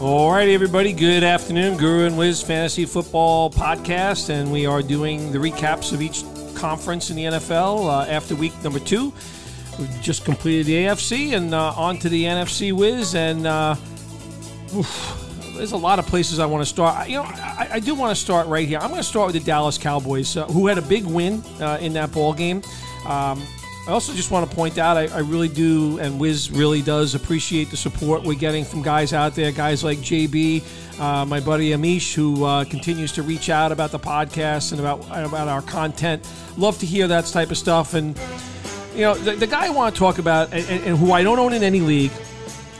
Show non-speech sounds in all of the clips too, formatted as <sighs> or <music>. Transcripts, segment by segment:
All righty, everybody. Good afternoon. Guru and Wiz Fantasy Football Podcast, and we are doing the recaps of each conference in the NFL uh, after week number two. We've just completed the AFC and uh, on to the NFC Wiz, and uh, oof, there's a lot of places I want to start. You know, I, I do want to start right here. I'm going to start with the Dallas Cowboys, uh, who had a big win uh, in that ball game. Um, I also just want to point out I, I, really do, and Wiz really does appreciate the support we're getting from guys out there, guys like JB, uh, my buddy Amish, who uh, continues to reach out about the podcast and about about our content. Love to hear that type of stuff. And you know, the, the guy I want to talk about, and, and who I don't own in any league,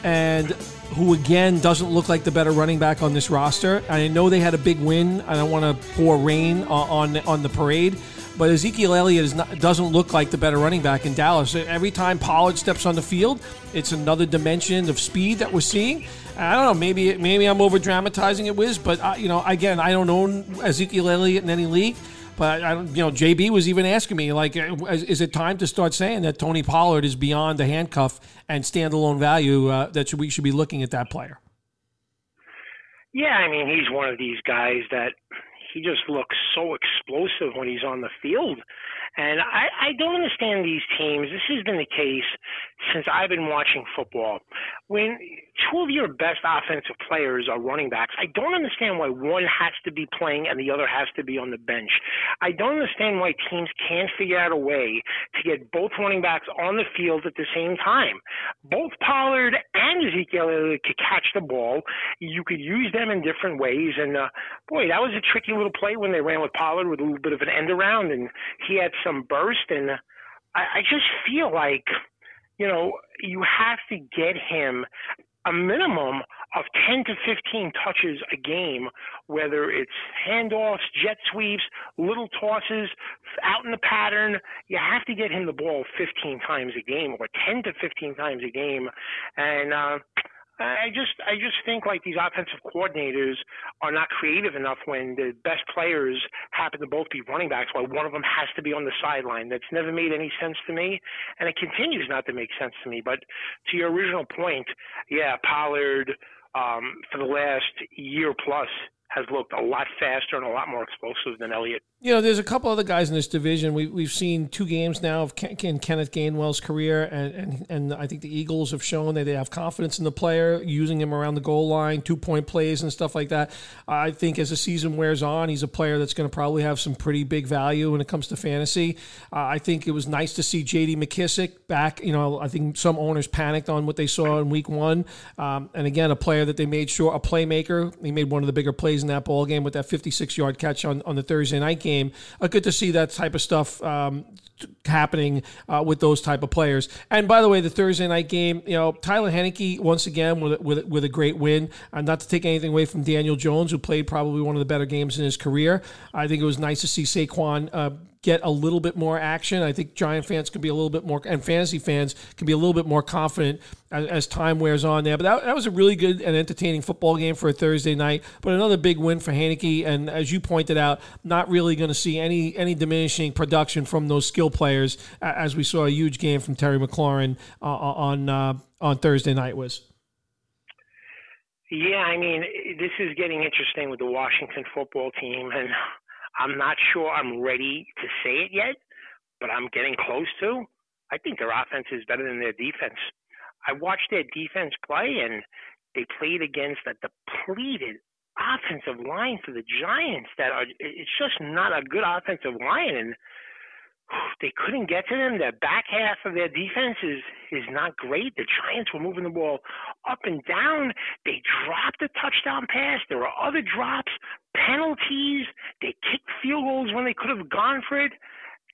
and who again doesn't look like the better running back on this roster. I know they had a big win. I don't want to pour rain on on, on the parade, but Ezekiel Elliott not, doesn't look like the better running back in Dallas. Every time Pollard steps on the field, it's another dimension of speed that we're seeing. I don't know. Maybe maybe I'm over dramatizing it, Wiz. But uh, you know, again, I don't own Ezekiel Elliott in any league. But I don't, you know, JB was even asking me like, is, is, it time to start saying that Tony Pollard is beyond the handcuff and standalone value uh, that we should be looking at that player? Yeah, I mean, he's one of these guys that he just looks so explosive when he's on the field. And I, I don't understand these teams. This has been the case since I've been watching football. When two of your best offensive players are running backs, I don't understand why one has to be playing and the other has to be on the bench. I don't understand why teams can't figure out a way to get both running backs on the field at the same time. Both Pollard and Ezekiel could catch the ball. You could use them in different ways. And uh, boy, that was a tricky little play when they ran with Pollard with a little bit of an end around, and he had some burst. And I, I just feel like, you know, you have to get him a minimum of 10 to 15 touches a game, whether it's handoffs, jet sweeps, little tosses, out in the pattern. You have to get him the ball 15 times a game or 10 to 15 times a game. And, uh, I just I just think like these offensive coordinators are not creative enough when the best players happen to both be running backs while one of them has to be on the sideline. That's never made any sense to me, and it continues not to make sense to me. But to your original point, yeah, Pollard um, for the last year plus has looked a lot faster and a lot more explosive than Elliott. You know, there's a couple other guys in this division. We, we've seen two games now of Ken, Kenneth Gainwell's career, and, and, and I think the Eagles have shown that they have confidence in the player, using him around the goal line, two point plays and stuff like that. I think as the season wears on, he's a player that's going to probably have some pretty big value when it comes to fantasy. Uh, I think it was nice to see J.D. McKissic back. You know, I think some owners panicked on what they saw in Week One, um, and again, a player that they made sure a playmaker. He made one of the bigger plays in that ball game with that 56 yard catch on, on the Thursday night game game. Uh, good to see that type of stuff um, happening uh, with those type of players. And by the way, the Thursday night game, you know, Tyler Heinicke once again with with, with a great win. Uh, not to take anything away from Daniel Jones, who played probably one of the better games in his career. I think it was nice to see Saquon uh, get a little bit more action. I think Giant fans can be a little bit more, and fantasy fans can be a little bit more confident as, as time wears on there. But that, that, was a really good and entertaining football game for a Thursday night. But another big win for Heinicke, and as you pointed out, not really going to see any any diminishing production from those skill players as we saw a huge game from Terry McLaurin uh, on uh, on Thursday night was. Yeah, I mean, this is getting interesting with the Washington football team, and I'm not sure I'm ready to say it yet, but I'm getting close to. I think their offense is better than their defense. I watched their defense play, and they played against a depleted offensive line for the Giants. That are it's just not a good offensive line, and they couldn't get to them. The back half of their defense is is not great. The Giants were moving the ball up and down. They dropped a touchdown pass. There were other drops, penalties. They kicked field goals when they could have gone for it.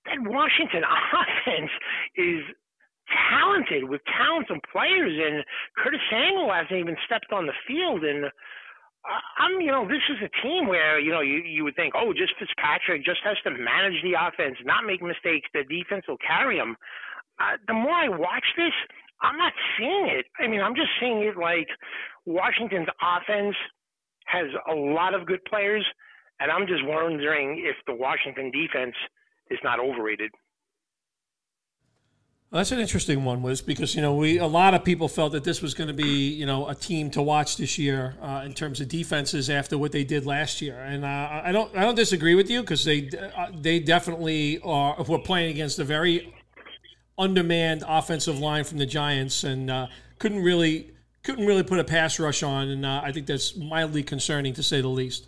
That Washington <laughs> offense is talented with talents and players, and Curtis Samuel hasn't even stepped on the field and I'm, you know, this is a team where, you know, you, you would think, oh, just Fitzpatrick just has to manage the offense, not make mistakes. The defense will carry him. Uh, the more I watch this, I'm not seeing it. I mean, I'm just seeing it like Washington's offense has a lot of good players, and I'm just wondering if the Washington defense is not overrated. That's an interesting one, was because you know we a lot of people felt that this was going to be you know a team to watch this year uh, in terms of defenses after what they did last year, and uh, I don't I don't disagree with you because they uh, they definitely are were playing against a very undermanned offensive line from the Giants and uh, couldn't really couldn't really put a pass rush on, and uh, I think that's mildly concerning to say the least.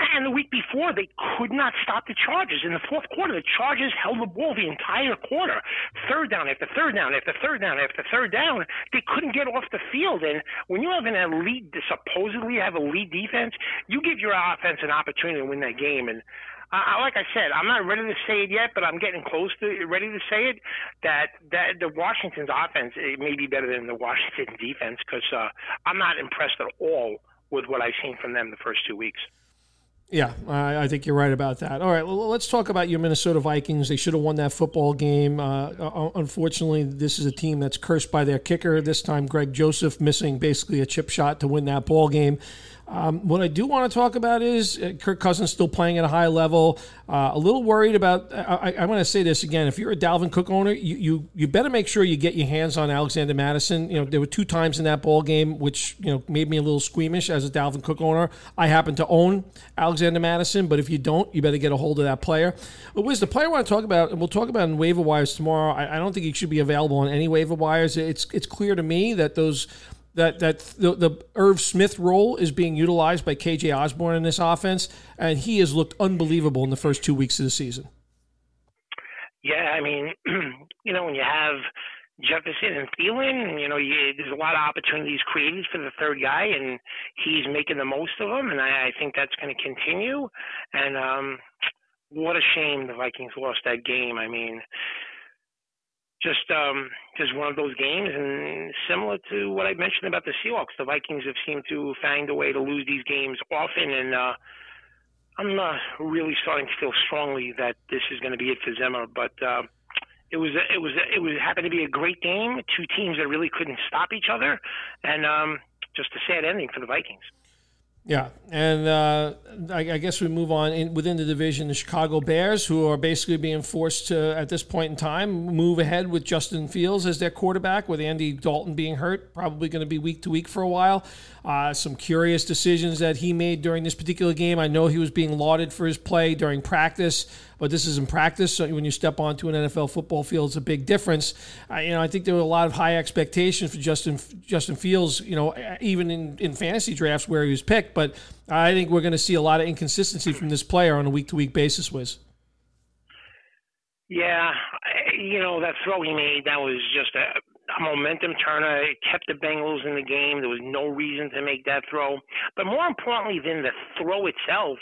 And the week before, they could not stop the Chargers. In the fourth quarter, the Chargers held the ball the entire quarter. Third down after third down after third down after third down. They couldn't get off the field. And when you have an elite, supposedly have a lead defense, you give your offense an opportunity to win that game. And I, like I said, I'm not ready to say it yet, but I'm getting close to ready to say it. That that the Washington's offense it may be better than the Washington defense because uh, I'm not impressed at all with what I've seen from them the first two weeks. Yeah, I, think you're right about that. All right, well, let's talk about your Minnesota Vikings. They should have won that football game. Uh, uh, unfortunately, this is a team that's cursed by their kicker. This time, Greg Joseph missing basically a chip shot to win that ball game. Um, what I do want to talk about is uh, Kirk Cousins still playing at a high level. Uh, a little worried about. I, am going to say this again. If you're a Dalvin Cook owner, you, you you better make sure you get your hands on Alexander Mattison. You know there were two times in that ball game which you know made me a little squeamish as a Dalvin Cook owner. I happen to own Alexander Mattison, but if you don't, you better get a hold of that player. But Wiz, the player I want to talk about, and we'll talk about in waiver wires tomorrow. I, I don't think he should be available on any waiver wires. It's it's clear to me that those that that the, the Irv Smith role is being utilized by KJ Osborn in this offense, and he has looked unbelievable in the first two weeks of the season. Yeah, I mean, <clears throat> you know, when you have Jefferson and Thielen, you know, you, there's a lot of opportunities created for the third guy, and he's making the most of them, and I, I think that's going to continue. And um, what a shame the Vikings lost that game. I mean, just um, just one of those games, and similar to what I mentioned about the Seahawks, the Vikings have seemed to find a way to lose these games often, and uh, I'm uh, really starting to feel strongly that this is going to be it for Zimmer. But uh, it was it was it was happened to be a great game, two teams that really couldn't stop each other, and um, just a sad ending for the Vikings. Yeah, and uh, I, I, guess we move on in, within the division. The Chicago Bears, who are basically being forced to, at this point in time, move ahead with Justin Fields as their quarterback, with Andy Dalton being hurt, probably going to be week to week for a while. Uh, some curious decisions that he made during this particular game. I know he was being lauded for his play during practice but this is in practice. So when you step onto an NFL football field, it's a big difference. Uh, you know, I think there were a lot of high expectations for Justin Justin Fields. You know, even in, in fantasy drafts where he was picked, but I think we're going to see a lot of inconsistency from this player on a week to week basis. Wiz. Yeah, you know that throw he made that was just a a momentum turner. It kept the Bengals in the game. There was no reason to make that throw. But more importantly than the throw itself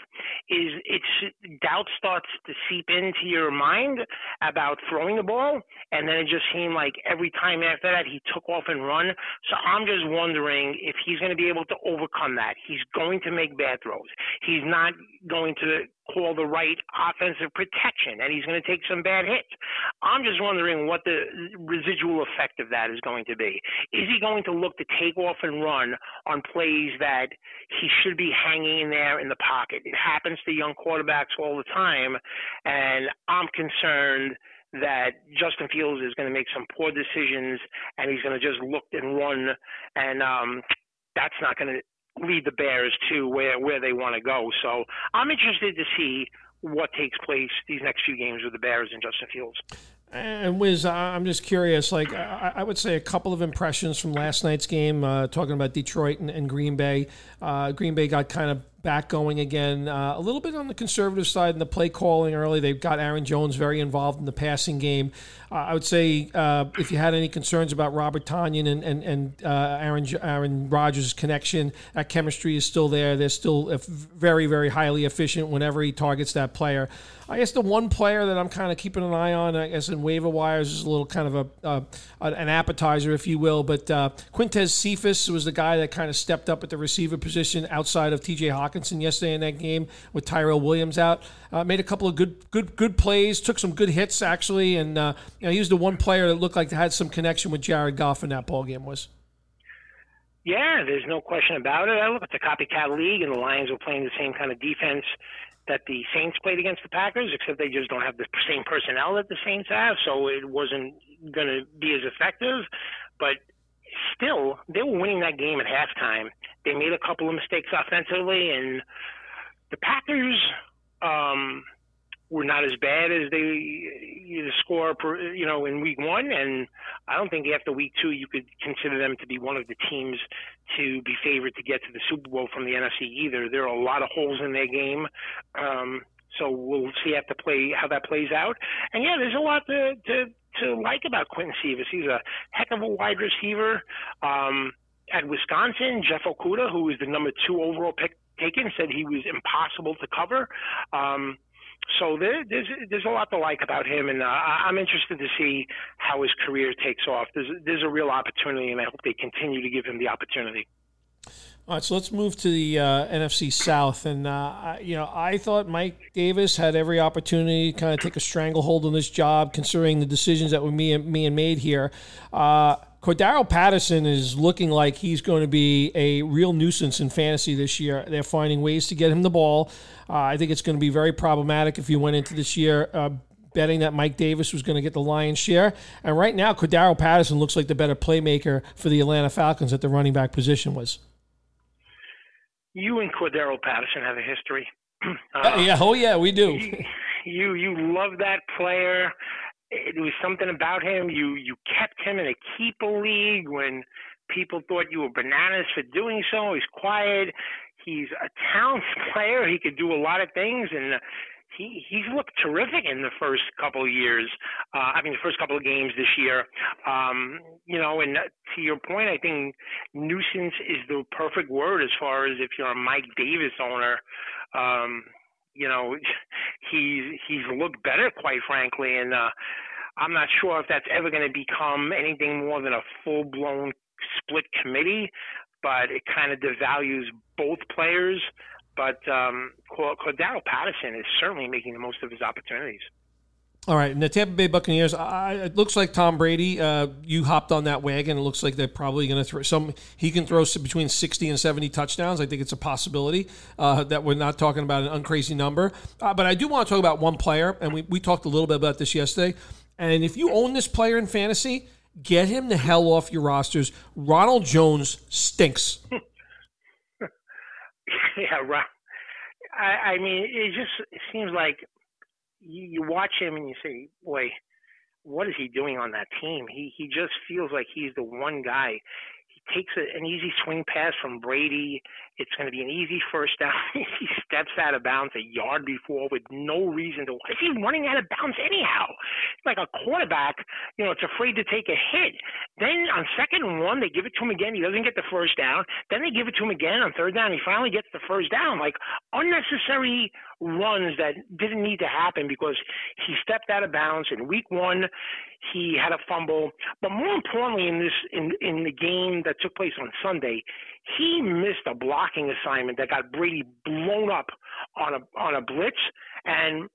is it's doubt starts to seep into your mind about throwing the ball, and then it just seemed like every time after that he took off and run. So I'm just wondering if he's going to be able to overcome that. He's going to make bad throws. He's not going to call the right offensive protection, and he's going to take some bad hits. I'm just wondering what the residual effect of that is going to be. Is he going to look to take off and run on plays that he should be hanging in there in the pocket? It happens to young quarterbacks all the time, and I'm concerned that Justin Fields is going to make some poor decisions and he's going to just look and run and um that's not going to lead the Bears to where where they want to go. So I'm interested to see what takes place these next few games with the Bears and Justin Fields. And Wiz, I'm just curious. Like, I would say a couple of impressions from last night's game, uh, talking about Detroit and, and Green Bay. Uh, Green Bay got kind of back going again. Uh, a little bit on the conservative side in the play calling early. They've got Aaron Jones very involved in the passing game. Uh, I would say uh, if you had any concerns about Robert Tonyan and and, and uh, Aaron Aaron Rodgers' connection, that chemistry is still there. They're still very very highly efficient whenever he targets that player. I guess the one player that I'm kind of keeping an eye on, I guess in waiver wires, is a little kind of a an appetizer, if you will. But uh, Quintez Cephus was the guy that kind of stepped up at the receiver position outside of T.J. Hockenson yesterday in that game with Tyrell Williams out. Uh, made a couple of good good good plays, took some good hits actually, and uh, you know, he was the one player that looked like had some connection with Jared Goff in that ball game. Was. Yeah, there's no question about it. I look at the copycat league, and the Lions were playing the same kind of defense that the Saints played against the Packers, except they just don't have the same personnel that the Saints have. So it wasn't going to be as effective, but still, they were winning that game at halftime. They made a couple of mistakes offensively, and the Packers um, were not as bad as they the score, per, you know, in week one. And I don't think after week two you could consider them to be one of the teams to be favored to get to the Super Bowl from the NFC either. There are a lot of holes in their game. Um, so we'll see after play how that plays out. And yeah, there's a lot to to, to like about Quinton Cephus. He's a heck of a wide receiver. Um, at Wisconsin, Jeff Okudah, who was the number two overall pick taken, said he was impossible to cover. Um, so there, there's there's a lot to like about him, and uh, I'm interested to see how his career takes off. There's there's a real opportunity, and I hope they continue to give him the opportunity. All right, so let's move to the uh, NFC South, and uh, you know I thought Mike Davis had every opportunity to kind of take a stranglehold on this job, considering the decisions that were me and me and made here. Cordarrelle Patterson is looking like he's going to be a real nuisance in fantasy this year. They're finding ways to get him the ball. Uh, I think it's going to be very problematic if you went into this year uh, betting that Mike Davis was going to get the lion's share. And right now, Cordarrelle Patterson looks like the better playmaker for the Atlanta Falcons at the running back position was. You and Cordarrelle Patterson have a history. <clears throat> Uh, yeah, oh yeah, we do. you you love that player it was something about him. You you kept him in a keeper league when people thought you were bananas for doing so. He's quiet. He's a talented <laughs> player. He could do a lot of things, and he he's looked terrific in the first couple of years. Uh, I mean, the first couple of games this year. Um, you know, and to your point, I think nuisance is the perfect word as far as if you're a Mike Davis owner. Um, you know, <laughs> he's he's looked better, quite frankly, and uh, I'm not sure if that's ever going to become anything more than a full blown split committee, but it kind of devalues both players. But um, Cordarrelle Patterson is certainly making the most of his opportunities. All right, and the Tampa Bay Buccaneers. I, it looks like Tom Brady. Uh, you hopped on that wagon. It looks like they're probably going to throw some. He can throw between sixty and seventy touchdowns. I think it's a possibility uh, that we're not talking about an uncrazy number. Uh, but I do want to talk about one player, and we, we talked a little bit about this yesterday. And if you own this player in fantasy, get him the hell off your rosters. Ronald Jones stinks. <laughs> yeah, right. I, I mean, it just it seems like you, you watch him and you say, boy, what is he doing on that team? He he just feels like he's the one guy He takes a, an easy swing pass from Brady. It's going to be an easy first down. <laughs> he steps out of bounds a yard before with no reason to. Is he running out of bounds anyhow? Like a quarterback, you know, it's afraid to take a hit. Then on second and one, they give it to him again. He doesn't get the first down. Then they give it to him again on third down. He finally gets the first down. Like unnecessary runs that didn't need to happen because he stepped out of bounds in week one. He had a fumble, but more importantly, in this in in the game that took place on Sunday, he missed a blocking assignment that got Brady blown up on a on a blitz, and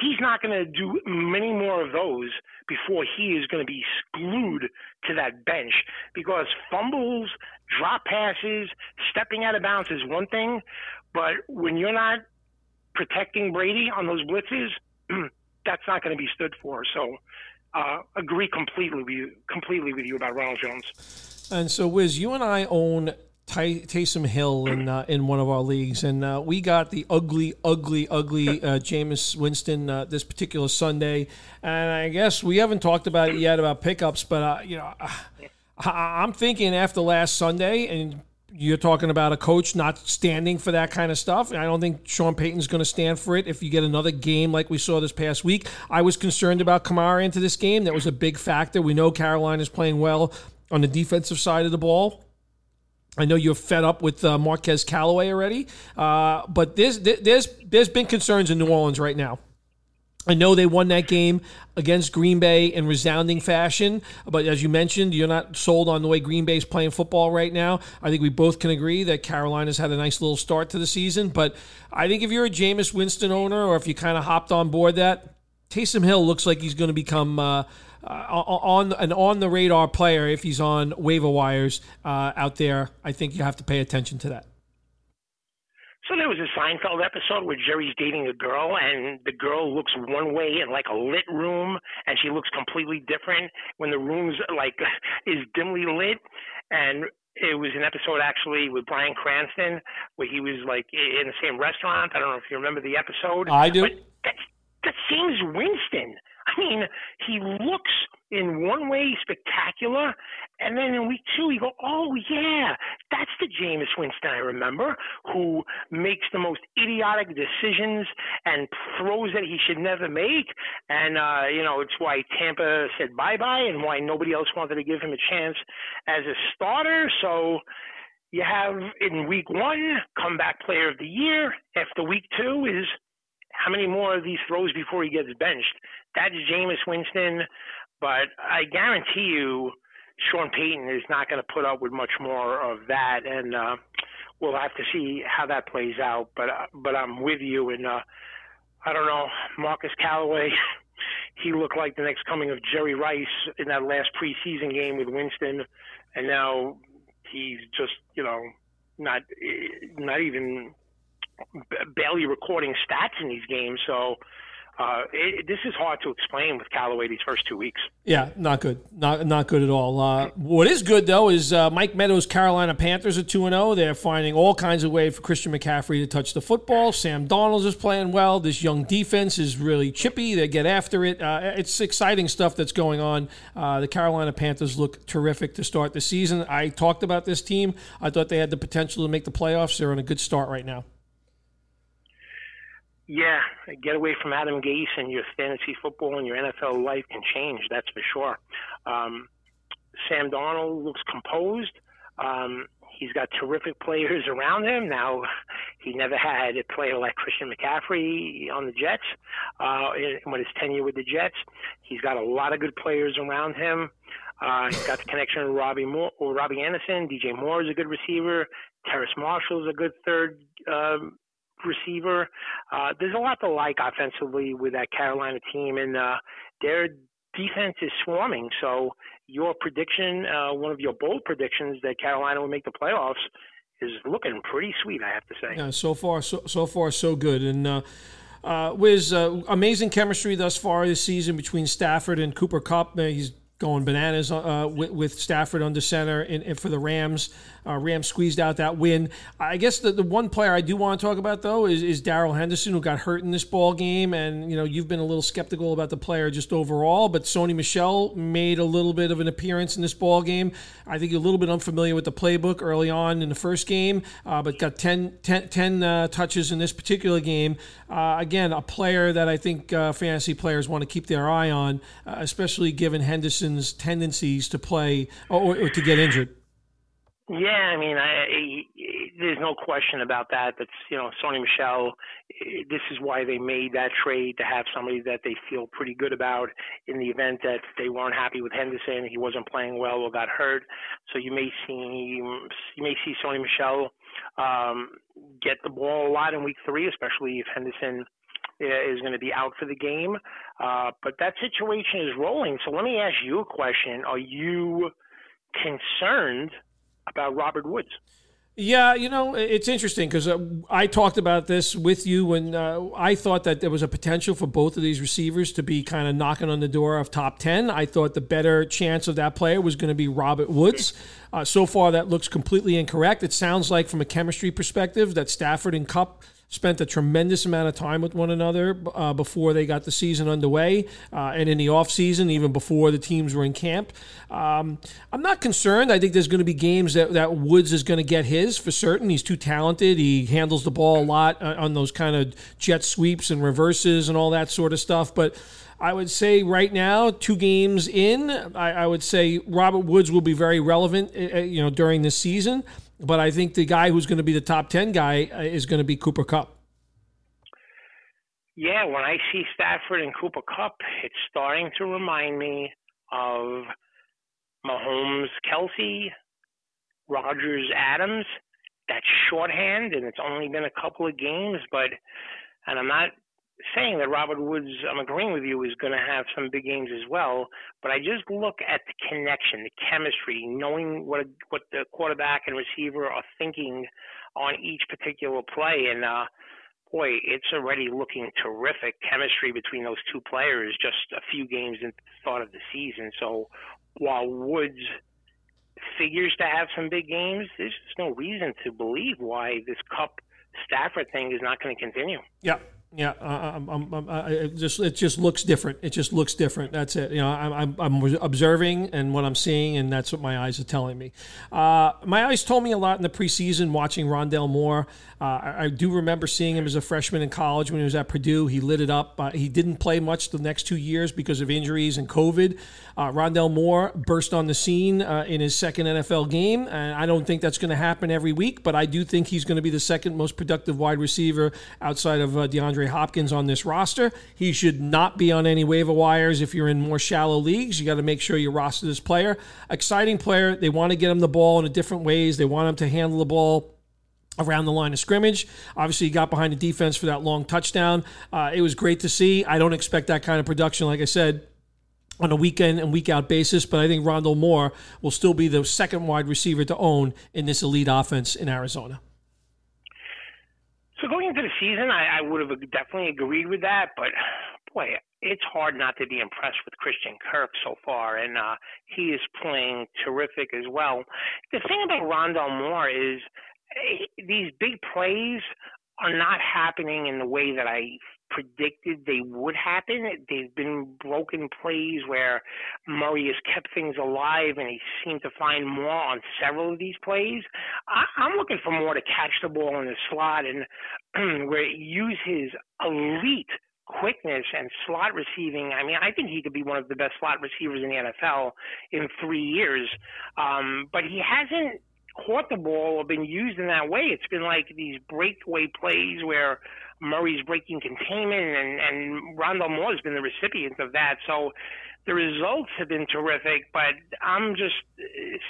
he's not going to do many more of those before he is going to be glued to that bench because fumbles, drop passes, stepping out of bounds is one thing, but when you're not protecting Brady on those blitzes, <clears throat> that's not going to be stood for. So uh, agree completely with you, completely with you about Ronald Jones. And so, Wiz, you and I own Ty- Taysom Hill in uh, in one of our leagues, and uh, we got the ugly, ugly, ugly uh, Jameis Winston uh, this particular Sunday. And I guess we haven't talked about it yet about pickups, but uh, you know, I- I'm thinking after last Sunday, and you're talking about a coach not standing for that kind of stuff. I don't think Sean Payton's going to stand for it if you get another game like we saw this past week. I was concerned about Kamara into this game. That was a big factor. We know Carolina's playing well on the defensive side of the ball. I know you're fed up with uh, Marquez Callaway already, uh, but there's there's there's been concerns in New Orleans right now. I know they won that game against Green Bay in resounding fashion, but as you mentioned, you're not sold on the way Green Bay's playing football right now. I think we both can agree that Carolina's had a nice little start to the season, but I think if you're a Jameis Winston owner or if you kind of hopped on board that, Taysom Hill looks like he's going to become uh, uh, on an on the radar player if he's on waiver wires uh, out there. I think you have to pay attention to that. So there was a Seinfeld episode where Jerry's dating a girl, and the girl looks one way in like a lit room, and she looks completely different when the room's like <laughs> is dimly lit. And it was an episode actually with Bryan Cranston where he was like in the same restaurant. I don't know if you remember the episode. I do. But that's that's Jameis Winston. I mean, he looks in one way spectacular, and then in week two, you go, oh, yeah, that's the Jameis Winston I remember, who makes the most idiotic decisions and throws that he should never make. And, uh, you know, it's why Tampa said bye bye and why nobody else wanted to give him a chance as a starter. So, you have in week one, comeback player of the year. After week two is how many more of these throws before he gets benched? That's Jameis Winston, but I guarantee you Sean Payton is not going to put up with much more of that, and uh, we'll have to see how that plays out. But uh, but I'm with you, and uh, I don't know Marquez Callaway. <laughs> He looked like the next coming of Jerry Rice in that last preseason game with Winston, and now he's just you know not not even barely recording stats in these games. So uh, it, this is hard to explain with Callaway these first two weeks. Yeah, not good, not not good at all. Uh, what is good though is uh, Mike Meadows' Carolina Panthers are two and zero. Oh. They're finding all kinds of ways for Christian McCaffrey to touch the football. Sam Darnold is playing well. This young defense is really chippy. They get after it. Uh, it's exciting stuff that's going on. Uh, the Carolina Panthers look terrific to start the season. I talked about this team. I thought they had the potential to make the playoffs. They're on a good start right now. Yeah, get away from Adam Gase and your fantasy football and your NFL life can change. That's for sure. Um, Sam Darnold looks composed. Um, he's got terrific players around him. Now, he never had a player like Christian McCaffrey on the Jets uh, in, in his tenure with the Jets. He's got a lot of good players around him. Uh, he's got the connection with Robbie Moore or Robbie Anderson. DJ Moore is a good receiver. Terrace Marshall is a good third um, receiver. Uh, there's a lot to like offensively with that Carolina team, and uh, their defense is swarming. So your prediction, uh, one of your bold predictions that Carolina will make the playoffs, is looking pretty sweet. I have to say. Yeah, so far, so so far, so good, and. Uh, uh, Wiz, uh, amazing chemistry thus far this season between Stafford and Cooper Kupp. Uh, he's going bananas uh, with, with, Stafford under center and, for the Rams. Uh, Rams squeezed out that win. I guess the, the one player I do want to talk about though is, is Darrell Henderson, who got hurt in this ball game, and you know you've been a little skeptical about the player just overall, but Sony Michel made a little bit of an appearance in this ball game. I think you're a little bit unfamiliar with the playbook early on in the first game, uh, but got 10, 10, 10 uh, touches in this particular game. Uh, again, a player that I think uh, fantasy players want to keep their eye on, uh, especially given Tendencies to play or, or to get injured. Yeah, I mean, I, there's no question about that. That's you know, Sony Michel. This is why they made that trade to have somebody that they feel pretty good about in the event that they weren't happy with Henderson, he wasn't playing well or got hurt. So you may see you may see Sony Michel um, get the ball a lot in Week Three, especially if Henderson is going to be out for the game. Uh, but that situation is rolling. So let me ask you a question: Are you concerned? about Robert Woods. Yeah, you know, it's interesting because uh, I talked about this with you when uh, I thought that there was a potential for both of these receivers to be kind of knocking on the door of top 10. I thought the better chance of that player was going to be Robert Woods. Uh, so far, that looks completely incorrect. It sounds like, from a chemistry perspective, that Stafford and Kupp spent a tremendous amount of time with one another uh, before they got the season underway uh, and in the offseason, even before the teams were in camp. Um, I'm not concerned. I think there's going to be games that, that Woods is going to get his for certain. He's too talented. He handles the ball a lot uh, on those kind of jet sweeps and reverses and all that sort of stuff. But I would say right now, two games in, I, I would say Robert Woods will be very relevant, uh, uh, you know, during this season. But I think the guy who's going to be the top 10 guy uh, is going to be Cooper Kupp. Yeah, when I see Stafford and Cooper Kupp, it's starting to remind me of Mahomes, Kelce, Rodgers Adams. That's shorthand, and it's only been a couple of games, but and I'm not saying that Robert Woods, I'm agreeing with you, is going to have some big games as well. But I just look at the connection, the chemistry, knowing what what the quarterback and receiver are thinking on each particular play. And uh, boy, it's already looking terrific chemistry between those two players just a few games into the start of the season. So while Woods figures to have some big games, there's just no reason to believe why this Kupp. Stafford thing is not going to continue. Yeah, yeah, uh, I'm, I'm, I'm, it just it just looks different. It just looks different. That's it. You know, I'm, I'm, observing and what I'm seeing, and that's what my eyes are telling me. Uh, my eyes told me a lot in the preseason watching Rondale Moore. Uh, I, I, do remember seeing him as a freshman in college when he was at Purdue. He lit it up. Uh, he didn't play much the next two years because of injuries and COVID. Uh, Rondale Moore burst on the scene uh, in his second NFL game, and I don't think that's going to happen every week, but I do think he's going to be the second most productive wide receiver outside of DeAndre Hopkins on this roster. He should not be on any waiver wires if you're in more shallow leagues. You got to make sure you roster this player. Exciting player. They want to get him the ball in a different ways. They want him to handle the ball around the line of scrimmage. Obviously, he got behind the defense for that long touchdown. Uh, it was great to see. I don't expect that kind of production, like I said, on a weekend and week out basis, but I think Rondale Moore will still be the second wide receiver to own in this elite offense in Arizona. So going into the season, I, I would have definitely agreed with that, but boy, it's hard not to be impressed with Christian Kirk so far, and uh, he is playing terrific as well. The thing about Rondale Moore is eh, these big plays are not happening in the way that I predicted they would happen. They've been broken plays where Murray has kept things alive and he seemed to find more on several of these plays. I, I'm looking for more to catch the ball in the slot and <clears throat> where use his elite quickness and slot receiving. I mean, I think he could be one of the best slot receivers in the NFL in three years. Um, but he hasn't caught the ball or been used in that way. It's been like these breakaway plays where Murray's breaking containment, and and Rondale Moore has been the recipient of that. So the results have been terrific, but I'm just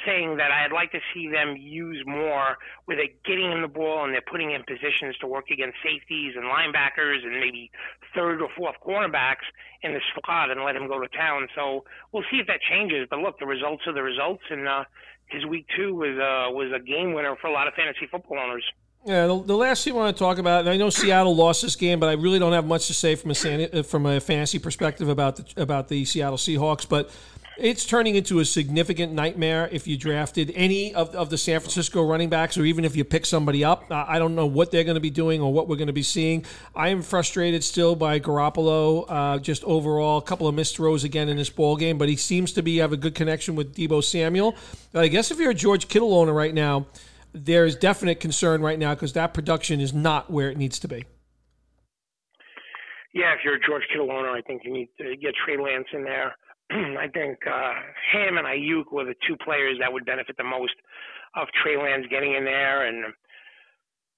saying that I'd like to see them use more where they're getting in the ball and they're putting in positions to work against safeties and linebackers and maybe third or fourth cornerbacks in the slot and let him go to town. So we'll see if that changes. But look, the results are the results, and uh, his week two was uh, was a game winner for a lot of fantasy football owners. Yeah, the, the, last thing I want to talk about, I know Seattle lost this game, but I really don't have much to say from a from a fantasy perspective about the about the Seattle Seahawks. But it's turning into a significant nightmare if you drafted any of, of the San Francisco running backs, or even if you pick somebody up. I don't know what they're going to be doing or what we're going to be seeing. I am frustrated still by Garoppolo. Uh, just overall, a couple of missed throws again in this ball game, but he seems to be have a good connection with Deebo Samuel. I guess if you're a George Kittle owner right now there's definite concern right now because that production is not where it needs to be. Yeah, if you're George Kittle owner, I think you need to get Trey Lance in there. <clears throat> I think uh, him and Aiyuk were the two players that would benefit the most of Trey Lance getting in there. And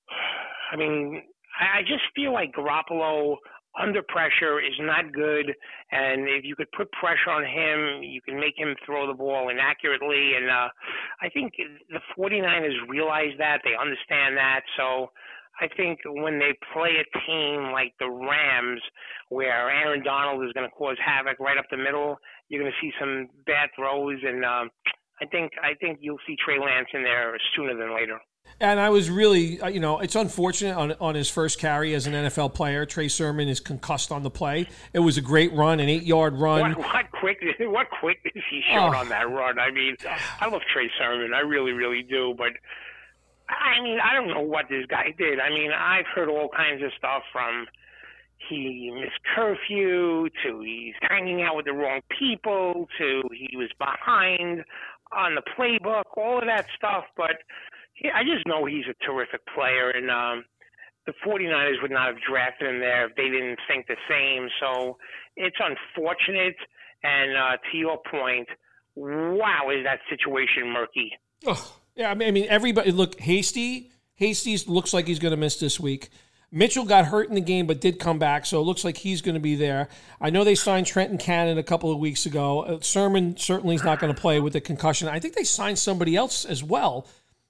<sighs> I mean, I just feel like Garoppolo under pressure is not good. And if you could put pressure on him, you can make him throw the ball inaccurately. And uh, I think the 49ers realize that. They understand that. So I think when they play a team like the Rams, where Aaron Donald is going to cause havoc right up the middle, you're going to see some bad throws. And uh, I think I think you'll see Trey Lance in there sooner than later. And I was really, uh, you know, it's unfortunate on, on his first carry as an NFL player. Trey Sermon is concussed on the play. It was a great run, an eight yard run. What, what quick, <laughs> what quickness he showed oh. on that run. I mean, <sighs> I love Trey Sermon. I really, really do. But I mean, I don't know what this guy did. I mean, I've heard all kinds of stuff from he missed curfew to he's hanging out with the wrong people to he was behind on the playbook, all of that stuff. But I just know he's a terrific player, and um, the 49ers would not have drafted him there if they didn't think the same. So it's unfortunate. And uh, to your point, wow, is that situation murky? Oh, yeah, I mean, I mean, everybody look hasty. Hasty looks like he's going to miss this week. Mitchell got hurt in the game but did come back, so it looks like he's going to be there. I know they signed Trenton Cannon a couple of weeks ago. Uh, Sermon certainly is not going to play with the concussion. I think they signed somebody else as well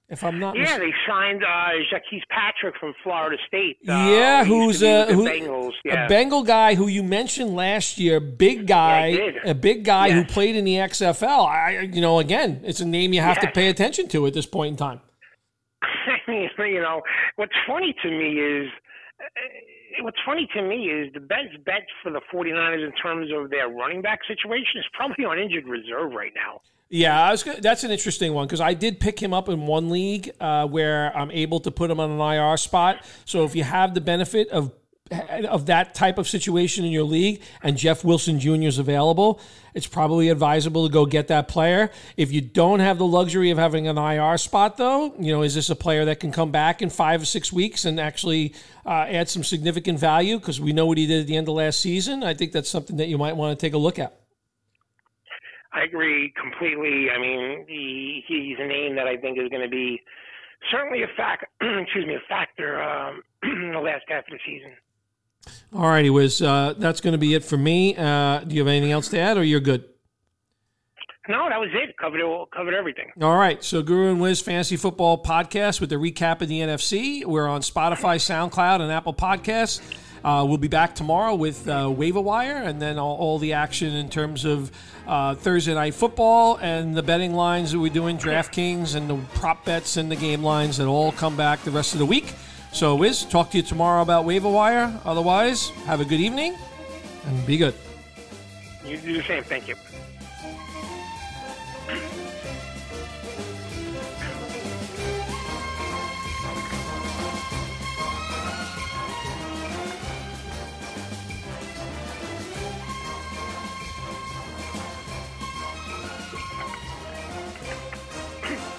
if I'm not, yeah, mis- they signed uh, Jacques Patrick from Florida State. Uh, yeah, who's a who, Bengals, yeah. a Bengal guy who you mentioned last year, big guy, yeah, a big guy yes. who played in the XFL. I, you know, again, it's a name you have yes. to pay attention to at this point in time. <laughs> you know, what's funny to me is what's funny to me is the best bet for the 49ers in terms of their running back situation is probably on injured reserve right now. Yeah, was. That's an interesting one because I did pick him up in one league uh, where I'm able to put him on an IR spot. So if you have the benefit of of that type of situation in your league and Jeff Wilson Jr. is available, it's probably advisable to go get that player. If you don't have the luxury of having an IR spot, though, you know, is this a player that can come back in five or six weeks and actually uh, add some significant value? Because we know what he did at the end of last season. I think that's something that you might want to take a look at. I agree completely. I mean, he, he's a name that I think is going to be certainly a fact. <clears throat> excuse me, a factor um, <clears throat> in the last half of the season. All righty, Wiz. Uh, that's going to be it for me. Uh, do you have anything else to add, or you're good? No, that was it. Covered it, covered everything. All right. So Guru and Wiz Fantasy Football Podcast with the recap of the NFC. We're on Spotify, SoundCloud, and Apple Podcasts. Uh, we'll be back tomorrow with uh, Waiver Wire and then all, all, the action in terms of uh, Thursday Night Football and the betting lines that we're doing, DraftKings and the prop bets and the game lines that all come back the rest of the week. So, Wiz, talk to you tomorrow about waiver wire. Otherwise, have a good evening and be good. You do the same. Thank you.